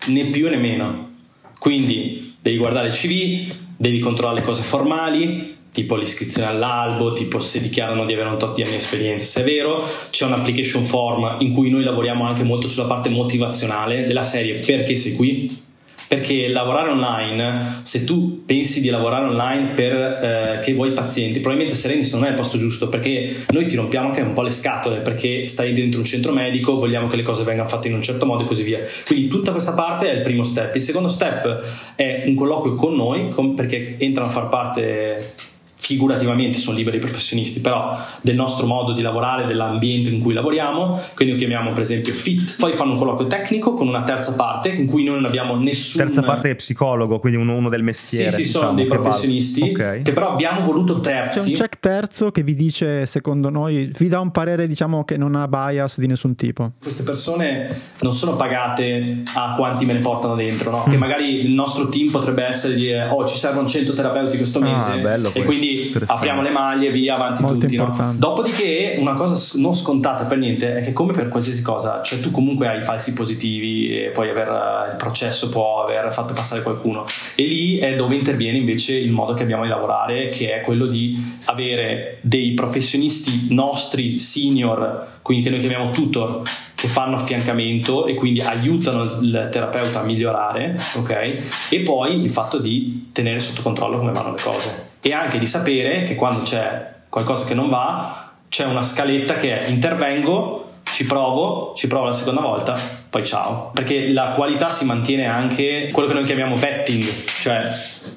né più né meno. Quindi devi guardare il CV, devi controllare le cose formali, tipo l'iscrizione all'albo, tipo se dichiarano di avere un tot di anni di esperienza, se è vero, c'è un application form in cui noi lavoriamo anche molto sulla parte motivazionale della serie perché sei qui? Perché lavorare online, se tu pensi di lavorare online per eh, vuoi pazienti, probabilmente Serenis non è il posto giusto perché noi ti rompiamo anche un po' le scatole perché stai dentro un centro medico, vogliamo che le cose vengano fatte in un certo modo e così via. Quindi tutta questa parte è il primo step. Il secondo step è un colloquio con noi con- perché entrano a far parte figurativamente sono liberi professionisti, però del nostro modo di lavorare, dell'ambiente in cui lavoriamo, quindi lo chiamiamo per esempio fit. Poi fanno un colloquio tecnico con una terza parte in cui noi non abbiamo nessun Terza parte è psicologo, quindi uno, uno del mestiere. Sì, sì, diciamo, sono dei che professionisti Ok. che però abbiamo voluto C'è terzi. un check terzo che vi dice, secondo noi, vi dà un parere, diciamo, che non ha bias di nessun tipo. Queste persone non sono pagate a quanti me ne portano dentro, no? che magari il nostro team potrebbe essere di dire oh ci servono 100 terapeuti questo Ah, mese bello e questo, quindi apriamo le maglie via avanti Molto tutti. No? Dopodiché una cosa non scontata per niente è che come per qualsiasi cosa, cioè tu comunque hai falsi positivi e puoi aver eh, il processo può aver fatto passare qualcuno e lì è dove interviene invece il modo che abbiamo di lavorare che è quello di avere dei professionisti nostri senior, quindi che noi chiamiamo tutor che fanno affiancamento e quindi aiutano il terapeuta a migliorare, ok? E poi il fatto di tenere sotto controllo come vanno le cose e anche di sapere che quando c'è qualcosa che non va, c'è una scaletta che è intervengo, ci provo, ci provo la seconda volta, poi ciao. Perché la qualità si mantiene anche quello che noi chiamiamo vetting, cioè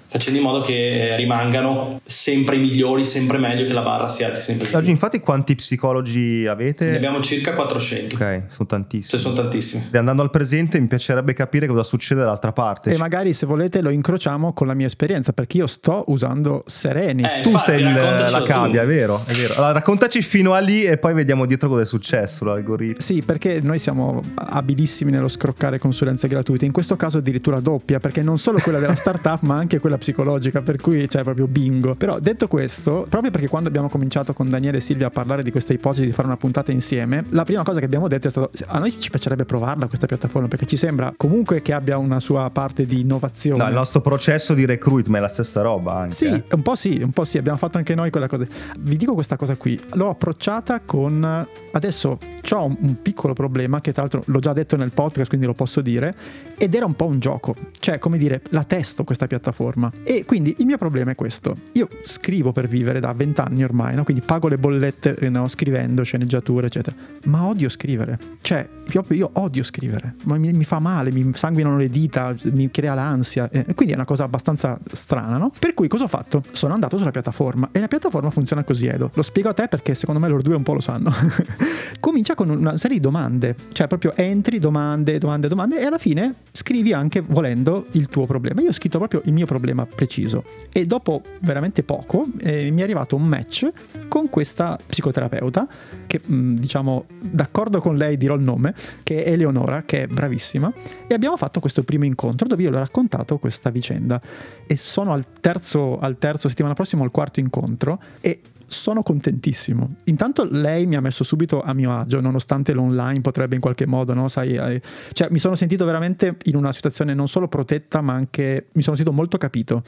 facendo in modo che rimangano sempre i migliori, sempre meglio, che la barra si alzi sempre Oggi più. infatti quanti psicologi avete? Ne abbiamo circa 400, Ok, sono tantissimi. cioè sono tantissimi. E andando al presente mi piacerebbe capire cosa succede dall'altra parte. E magari se volete lo incrociamo con la mia esperienza, perché io sto usando Serenis. Eh, tu infatti, sei il- la cavia, tu. è vero, è vero. Allora raccontaci fino a lì e poi vediamo dietro cosa è successo, l'algoritmo. Sì, perché noi siamo abilissimi nello scroccare consulenze gratuite, in questo caso addirittura doppia, perché non solo quella della startup, ma anche quella psicologica, per cui c'è proprio bingo. Però detto questo, proprio perché quando abbiamo cominciato con Daniele e Silvia a parlare di questa ipotesi di fare una puntata insieme, la prima cosa che abbiamo detto è stato a noi ci piacerebbe provarla questa piattaforma perché ci sembra comunque che abbia una sua parte di innovazione. No, il nostro processo di recruitment è la stessa roba anche. Sì, eh. un po' sì, un po' sì, abbiamo fatto anche noi quella cosa. Vi dico questa cosa qui, l'ho approcciata con adesso ho un, un piccolo problema che tra l'altro l'ho già detto nel podcast, quindi lo posso dire, ed era un po' un gioco, cioè come dire, la testo questa piattaforma. E quindi il mio problema è questo, io scrivo per vivere da vent'anni ormai, no? quindi pago le bollette no? scrivendo sceneggiature, eccetera, ma odio scrivere, cioè proprio io odio scrivere, ma mi, mi fa male, mi sanguinano le dita, mi crea l'ansia, eh, quindi è una cosa abbastanza strana, no? Per cui cosa ho fatto? Sono andato sulla piattaforma e la piattaforma funziona così, Edo. Lo spiego a te perché secondo me loro due un po' lo sanno. Comincia con una serie di domande, cioè proprio entri, domande, domande, domande e alla fine scrivi anche volendo il tuo problema. Io ho scritto proprio il mio problema preciso. E dopo veramente poco eh, mi è arrivato un match con questa psicoterapeuta che mh, diciamo d'accordo con lei dirò il nome, che è Eleonora, che è bravissima e abbiamo fatto questo primo incontro dove io le ho raccontato questa vicenda. E sono al terzo, al terzo settimana prossima al quarto incontro e sono contentissimo. Intanto lei mi ha messo subito a mio agio, nonostante l'online potrebbe in qualche modo, no? Sai, eh, cioè mi sono sentito veramente in una situazione non solo protetta, ma anche mi sono sentito molto capito.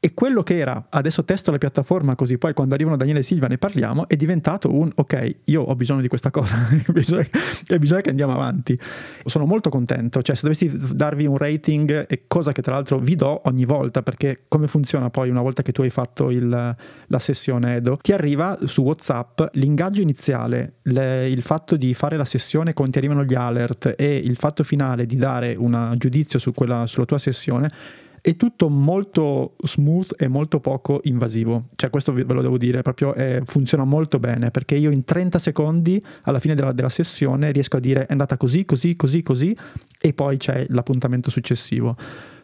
E quello che era, adesso testo la piattaforma così poi quando arrivano Daniele e Silvia ne parliamo, è diventato un ok, io ho bisogno di questa cosa e bisogna, che andiamo avanti. Sono molto contento, cioè se dovessi darvi un rating, e cosa che tra l'altro vi do ogni volta, perché come funziona poi una volta che tu hai fatto il, la sessione Edo, ti arriva su Whatsapp l'ingaggio iniziale, le, il fatto di fare la sessione quando ti arrivano gli alert e il fatto finale di dare un giudizio su quella, sulla tua sessione è tutto molto smooth e molto poco invasivo. Cioè, questo ve lo devo dire, proprio è, funziona molto bene perché io in 30 secondi alla fine della, della, sessione riesco a dire è andata così, così, così, così e poi c'è l'appuntamento successivo.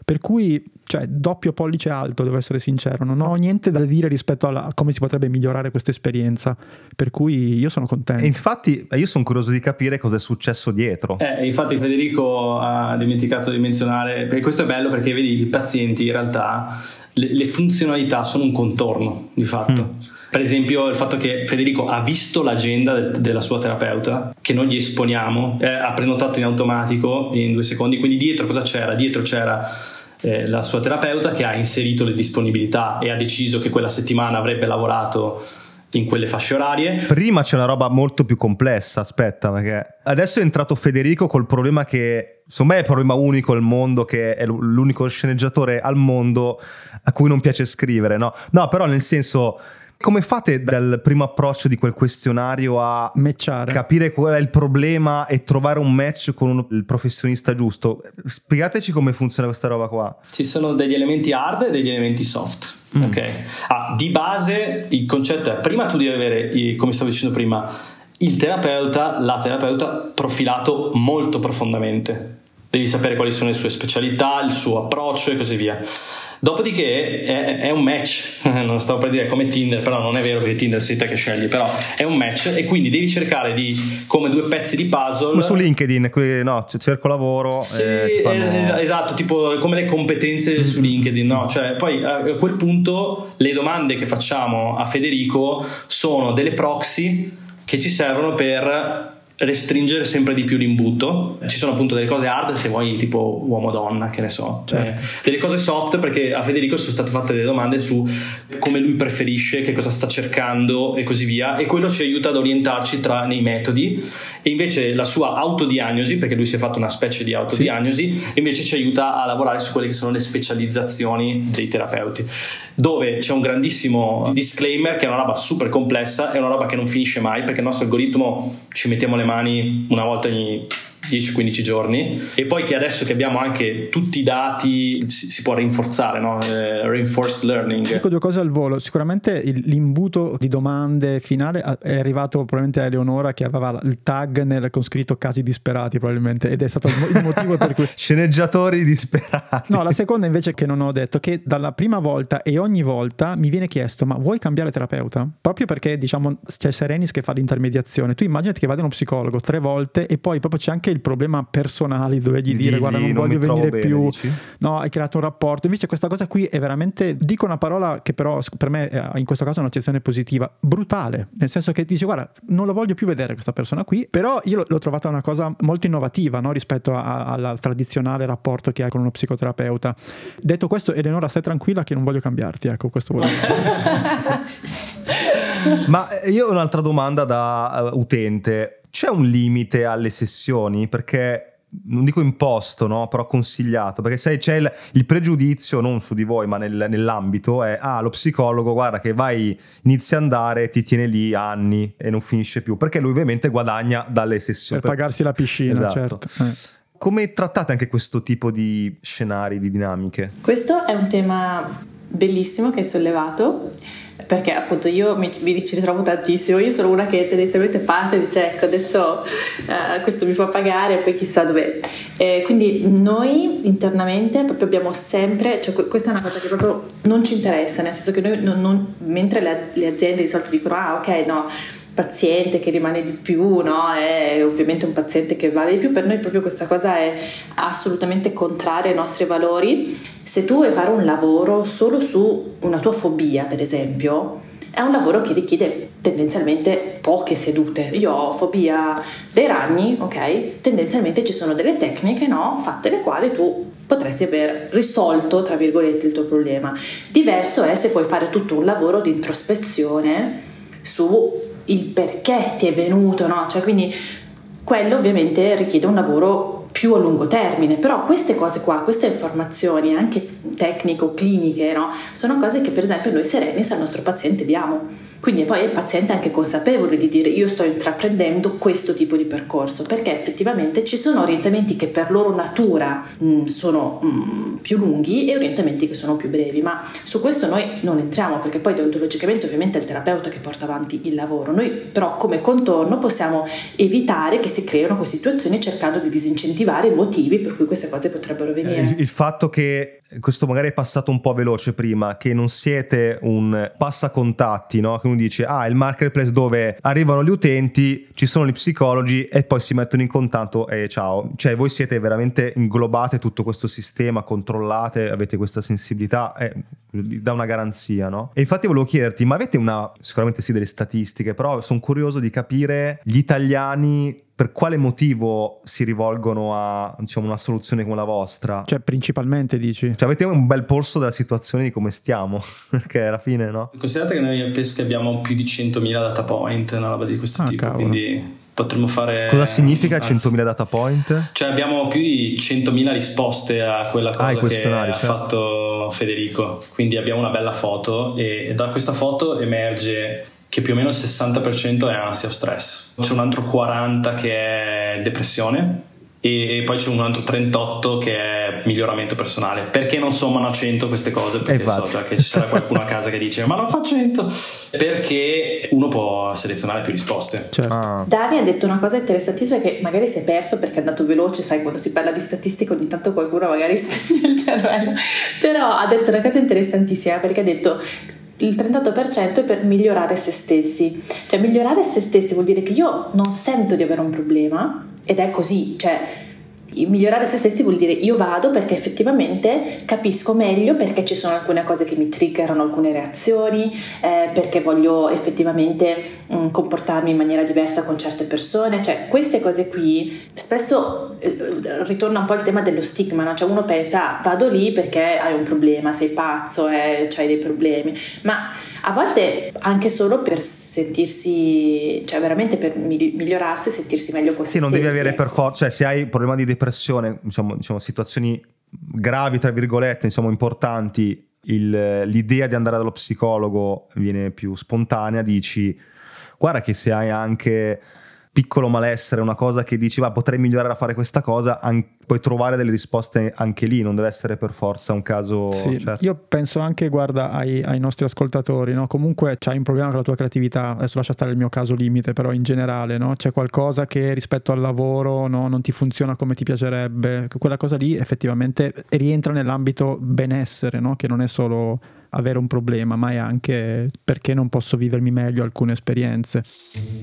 Per cui, cioè, doppio pollice alto, devo essere sincero, non ho niente da dire rispetto a come si potrebbe migliorare questa esperienza. Per cui io sono contento. E infatti, io sono curioso di capire cosa è successo dietro. Eh, infatti, Federico ha dimenticato di menzionare, perché questo è bello perché vedi, i pazienti in realtà le, le funzionalità sono un contorno di fatto. Mm. Per esempio il fatto che Federico ha visto l'agenda del, della sua terapeuta, che noi gli esponiamo, eh, ha prenotato in automatico in due secondi, quindi dietro cosa c'era? Dietro c'era eh, la sua terapeuta che ha inserito le disponibilità e ha deciso che quella settimana avrebbe lavorato in quelle fasce orarie. Prima c'è una roba molto più complessa, aspetta, perché adesso è entrato Federico col problema che secondo me è il problema unico al mondo, che è l'unico sceneggiatore al mondo a cui non piace scrivere, no? No, però nel senso come fate dal primo approccio di quel questionario a Matchare. capire qual è il problema e trovare un match con uno, il professionista giusto? Spiegateci come funziona questa roba qua. Ci sono degli elementi hard e degli elementi soft. Mm. Ok. Ah, di base il concetto è prima tu devi avere, come stavo dicendo prima, il terapeuta, la terapeuta profilato molto profondamente. Devi sapere quali sono le sue specialità, il suo approccio e così via. Dopodiché è, è, un match, non stavo per dire come Tinder, però non è vero che Tinder sei te che scegli, però è un match e quindi devi cercare di, come due pezzi di puzzle. Come su LinkedIn, qui, no, cerco lavoro. Sì, eh, fanno... esatto, tipo come le competenze mm. su LinkedIn, no? Cioè, poi a quel punto le domande che facciamo a Federico sono delle proxy che ci servono per restringere sempre di più l'imbuto. Ci sono appunto delle cose hard, se vuoi, tipo uomo-donna, che ne so. Certo. Eh, delle cose soft, perché a Federico sono state fatte delle domande su come lui preferisce, che cosa sta cercando e così via. E quello ci aiuta ad orientarci tra nei metodi. E invece la sua autodiagnosi, perché lui si è fatto una specie di autodiagnosi, sì. invece ci aiuta a lavorare su quelle che sono le specializzazioni dei terapeuti. Dove c'è un grandissimo disclaimer che è una roba super complessa, è una roba che non finisce mai, perché il nostro algoritmo ci mettiamo le mani una volta ogni 10-15 giorni e poi che adesso che abbiamo anche tutti i dati si, si può rinforzare, no? eh, reinforced learning. Dico due cose al volo, sicuramente il, l'imbuto di domande finale è arrivato probabilmente a Eleonora che aveva il tag nel, con scritto casi disperati probabilmente ed è stato il motivo per cui... Sceneggiatori disperati. No, la seconda invece che non ho detto, che dalla prima volta e ogni volta mi viene chiesto ma vuoi cambiare terapeuta? Proprio perché diciamo c'è Serenis che fa l'intermediazione, tu immaginati che vada uno psicologo tre volte e poi proprio c'è anche il problema personale di dovergli Di dire guarda non "Non voglio venire bene", più, dici? no hai creato un rapporto, invece questa cosa qui è veramente, dico una parola che però per me eh, in questo caso è un'accezione positiva, brutale, nel senso che dice guarda non lo voglio più vedere questa persona qui, però io l'ho- trovata una cosa molto innovativa no, rispetto al tradizionale rapporto che hai con uno psicoterapeuta. Detto questo Eleonora stai tranquilla che non voglio cambiarti, ecco questo volevo dire. Ma eh, io ho un'altra domanda da eh, utente. C'è un limite alle sessioni? Perché non dico imposto, no? però consigliato. Perché sai, c'è il, il pregiudizio, non su di voi, ma nel- nell'ambito, è ah, lo psicologo, guarda che vai, inizi a andare, ti tiene lì anni e non finisce più. Perché lui ovviamente guadagna dalle sessioni. per pagarsi la piscina, Esatto. certo. Eh. Come trattate anche questo tipo di scenari, di dinamiche? Questo è un tema bellissimo che hai sollevato perché appunto io mi, mi ci ritrovo tantissimo, io sono una che tendenzialmente parte e dice ecco adesso eh, questo mi fa pagare e poi chissà dove. Eh, quindi noi internamente proprio abbiamo sempre, cioè que- questa è una cosa che proprio non ci interessa, nel senso che noi non, non- mentre le, le aziende di solito dicono ah ok no paziente che rimane di più, no? È ovviamente un paziente che vale di più. Per noi proprio questa cosa è assolutamente contraria ai nostri valori. Se tu vuoi fare un lavoro solo su una tua fobia, per esempio, è un lavoro che richiede tendenzialmente poche sedute. Io ho fobia dei ragni, ok? Tendenzialmente ci sono delle tecniche, no? Fatte le quali tu potresti aver risolto, tra virgolette, il tuo problema. Diverso è se vuoi fare tutto un lavoro di introspezione su il perché ti è venuto, no? Cioè, quindi quello ovviamente richiede un lavoro più a lungo termine, però queste cose qua, queste informazioni anche tecnico, cliniche, no? sono cose che per esempio noi Serenis al nostro paziente diamo. Quindi poi il paziente è anche consapevole di dire io sto intraprendendo questo tipo di percorso, perché effettivamente ci sono orientamenti che per loro natura mh, sono mh, più lunghi e orientamenti che sono più brevi, ma su questo noi non entriamo perché poi deontologicamente ovviamente è il terapeuta che porta avanti il lavoro. Noi però come contorno possiamo evitare che si creino queste situazioni cercando di disincentivare i motivi per cui queste cose potrebbero venire. Eh, Il, il fatto che questo magari è passato un po' veloce prima, che non siete un passacontatti, no? Che uno dice, ah, il marketplace dove arrivano gli utenti, ci sono gli psicologi e poi si mettono in contatto e ciao. Cioè, voi siete veramente inglobate tutto questo sistema, controllate, avete questa sensibilità, eh, dà una garanzia, no? E infatti volevo chiederti, ma avete una, sicuramente sì delle statistiche, però sono curioso di capire gli italiani per quale motivo si rivolgono a diciamo, una soluzione come la vostra? Cioè, principalmente dici. Cioè, avete un bel polso della situazione di come stiamo, perché alla fine, no? Considerate che noi penso che abbiamo più di 100.000 data point, una roba di questo Ah, tipo, cavolo. quindi potremmo fare... Cosa significa anzi, 100.000 data point? Cioè abbiamo più di 100.000 risposte a quella Ah, cosa che questionari, ha certo. fatto Federico, quindi abbiamo una bella foto e, e da questa foto emerge che più o meno il 60% è ansia o stress. C'è un altro 40% che è depressione e, poi c'è un altro 38% che è miglioramento personale. Perché non sommano a 100 queste cose? Perché Infatti. so già che ci sarà qualcuno a casa che dice ma non fa 100! Perché uno può selezionare più risposte. Certo. Ah, Dani ha detto una cosa interessantissima che magari si è perso perché è andato veloce, sai, quando si parla di statistica ogni tanto qualcuno magari spegne il cervello, però ha detto una cosa interessantissima perché ha detto il 38% è per migliorare se stessi, cioè migliorare se stessi vuol dire che io non sento di avere un problema ed è così, cioè migliorare se stessi vuol dire io vado perché effettivamente capisco meglio perché ci sono alcune cose che mi triggerano alcune reazioni, eh, perché voglio effettivamente mh, comportarmi in maniera diversa con certe persone, cioè queste cose qui spesso eh, ritorna un po' il tema dello stigma, no? cioè uno pensa "Ah, vado lì perché hai un problema, sei pazzo, eh, hai dei problemi, ma a volte anche solo per sentirsi, cioè veramente per mi- migliorarsi, sentirsi meglio con sì, se non devi stessi, avere per forza, cioè se hai problema di depressione, diciamo, diciamo situazioni gravi, tra virgolette, insomma importanti, il- l'idea di andare dallo psicologo viene più spontanea, dici guarda che se hai anche piccolo malessere, una cosa che dici va potrei migliorare a fare questa cosa, an- puoi trovare delle risposte anche lì, non deve essere per forza un caso... Sì, certo. io penso anche, guarda, ai, ai nostri ascoltatori, no? comunque c'hai un problema con la tua creatività, adesso lascia stare il mio caso limite, però in generale no? c'è qualcosa che rispetto al lavoro no? non ti funziona come ti piacerebbe, quella cosa lì effettivamente rientra nell'ambito benessere, no? che non è solo avere un problema, ma è anche perché non posso vivermi meglio alcune esperienze.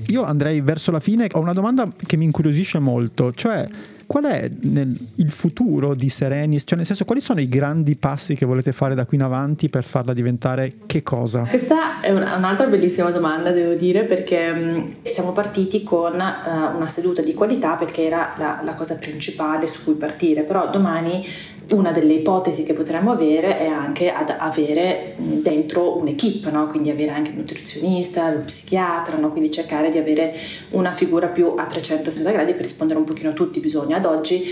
Io andrei verso la fine, ho una domanda che mi incuriosisce molto, cioè qual è nel, il futuro di Serenis? Cioè, nel senso, quali sono i grandi passi che volete fare da qui in avanti per farla diventare che cosa? Questa è un'altra bellissima domanda, devo dire, perché siamo partiti con uh, una seduta di qualità perché era la, la cosa principale su cui partire, però domani una delle ipotesi che potremmo avere è anche ad avere dentro un'equipe, no? quindi avere anche il nutrizionista, lo psichiatra, no? quindi cercare di avere una figura più a 360 gradi per rispondere un pochino a tutti i bisogni. Ad oggi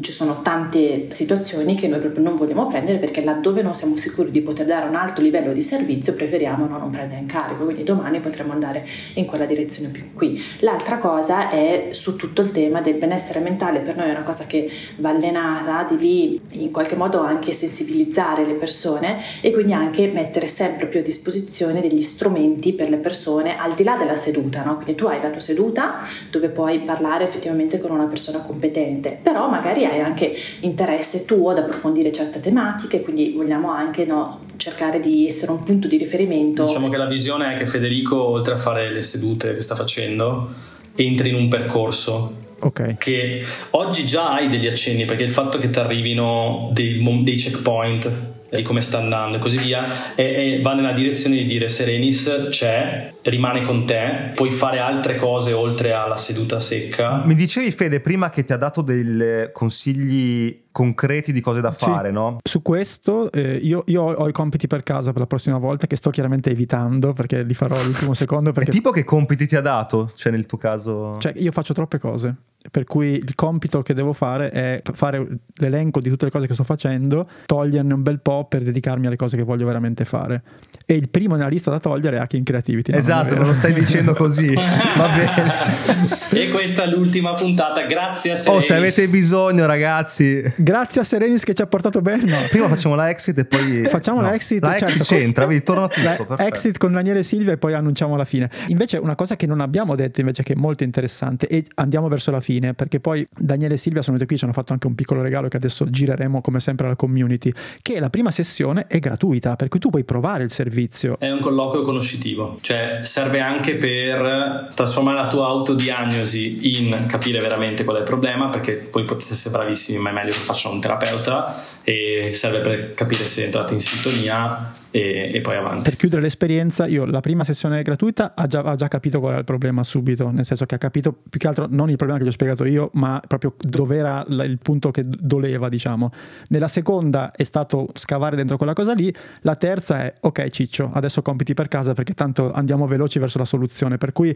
ci sono tante situazioni che noi proprio non vogliamo prendere perché laddove non siamo sicuri di poter dare un alto livello di servizio preferiamo no, non prendere in carico, quindi domani potremo andare in quella direzione più qui. L'altra cosa è su tutto il tema del benessere mentale, per noi è una cosa che va allenata, devi in qualche modo anche sensibilizzare le persone e quindi anche mettere sempre più a disposizione degli strumenti per le persone al di là della seduta, no? quindi tu hai la tua seduta dove puoi parlare effettivamente con una persona competente, però magari hai anche interesse tuo ad approfondire certe tematiche, quindi vogliamo anche no, cercare di essere un punto di riferimento. Diciamo che la visione è che Federico, oltre a fare le sedute che sta facendo, entri in un percorso Okay. Che oggi già hai degli accenni perché il fatto che ti arrivino dei, dei checkpoint di come sta andando e così via, e, e va nella direzione di dire Serenis c'è, rimane con te, puoi fare altre cose oltre alla seduta secca. Mi dicevi Fede prima che ti ha dato dei consigli concreti di cose da fare, sì. no? Su questo eh, io, io, ho i compiti per casa per la prossima volta che sto chiaramente evitando perché li farò all'ultimo secondo. Perché... E tipo che compiti ti ha dato? Cioè nel tuo caso... Cioè io faccio troppe cose per cui il compito che devo fare è fare l'elenco di tutte le cose che sto facendo, toglierne un bel po' per dedicarmi alle cose che voglio veramente fare. E il primo nella lista da togliere è Hacking Creativity. No, esatto, non lo stai dicendo così. Va bene. e questa è l'ultima puntata. Grazie a Serenis. Oh, se avete bisogno, ragazzi. Grazie a Serenis che ci ha portato bene. No. Prima facciamo la exit e poi. Facciamo no. la exit. La exit certo, c'entra, con... torna tutto. La exit con Daniele Silvia e poi annunciamo la fine. Invece, una cosa che non abbiamo detto, invece, che è molto interessante, e andiamo verso la fine, perché poi Daniele e Silvia sono venuti qui, ci hanno fatto anche un piccolo regalo che adesso gireremo come sempre alla community, che la prima sessione è gratuita, per cui tu puoi provare il servizio. È un colloquio conoscitivo, cioè serve anche per trasformare la tua autodiagnosi in capire veramente qual è il problema, perché poi potete essere bravissimi, ma è meglio che faccia un terapeuta e serve per capire se entrate in sintonia e, e, poi avanti. Per chiudere l'esperienza, io la prima sessione gratuita ha già, ha già capito qual è il problema subito, nel senso che ha capito più che altro non il problema che gli ho spiegato io, ma proprio dove era il punto che doleva, diciamo. Nella seconda è stato scavare dentro quella cosa lì, la terza è ok Ciccio, adesso compiti per casa perché tanto andiamo veloci verso la soluzione, per cui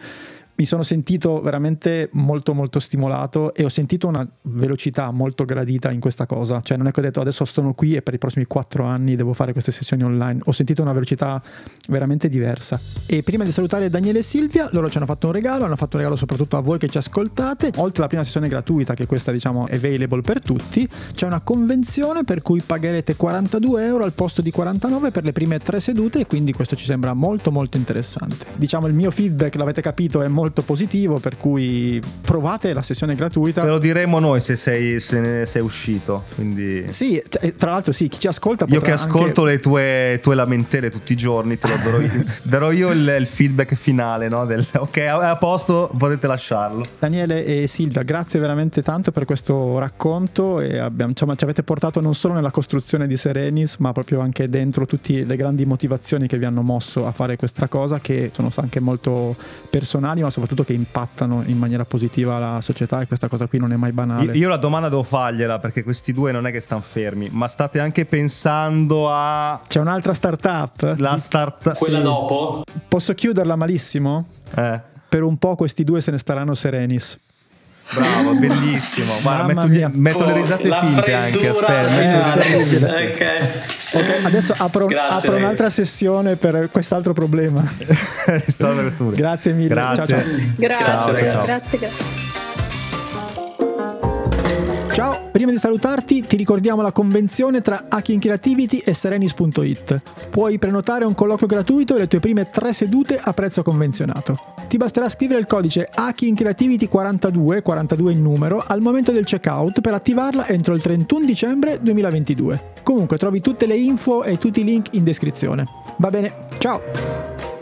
mi sono sentito veramente molto molto stimolato e ho sentito una velocità molto gradita in questa cosa, cioè non è che ho detto adesso sono qui e per i prossimi quattro anni devo fare queste sessioni online, ho sentito una velocità veramente diversa. E prima di salutare Daniele e Silvia, loro ci hanno fatto un regalo, hanno fatto un regalo soprattutto a voi che ci ascoltate, oltre alla prima sessione gratuita che questa diciamo è available per tutti, c'è una convenzione per cui pagherete 42 euro al posto di 49 per le prime tre sedute e quindi questo ci sembra molto molto interessante. Diciamo il mio feedback, l'avete capito, è molto positivo, per cui provate la sessione gratuita. Te lo diremo noi se sei, se ne sei uscito. Quindi... Sì, cioè, tra l'altro sì, chi ci ascolta... Io che ascolto anche... le tue, tue, lamentele tutti i giorni, te lo darò io, darò io il, il, feedback finale, no? Del, ok, è a posto, potete lasciarlo. Daniele e Silvia, grazie veramente tanto per questo racconto e abbiamo, insomma, ci avete portato non solo nella costruzione di Serenis, ma proprio anche dentro tutte le grandi motivazioni che vi hanno mosso a fare questa cosa, che sono anche molto personali, ma soprattutto soprattutto che impattano in maniera positiva la società e questa cosa qui non è mai banale. Io, io la domanda devo fargliela perché questi due non è che stanno fermi, ma state anche pensando a... C'è un'altra startup? La startup... Quella sì. dopo? Posso chiuderla malissimo? Eh. Per un po' questi due se ne staranno serenis. Bravo, bellissimo. Guarda, metto, metto, le risate la finte anche. Aspetta, eh, okay. ok. Adesso apro, apro un'altra sessione per quest'altro problema. Grazie mille. Grazie. Ciao, ciao. Grazie, ciao, ragazzi. Ciao. Grazie, prima di salutarti ti ricordiamo la convenzione tra Hacking Creativity e Serenis.it. Puoi prenotare un colloquio gratuito e le tue prime tre sedute a prezzo convenzionato. Ti basterà scrivere il codice Hacking Creativity 42, 42 in numero, al momento del checkout per attivarla entro il 31 dicembre 2022. Comunque trovi tutte le info e tutti i link in descrizione. Va bene, ciao!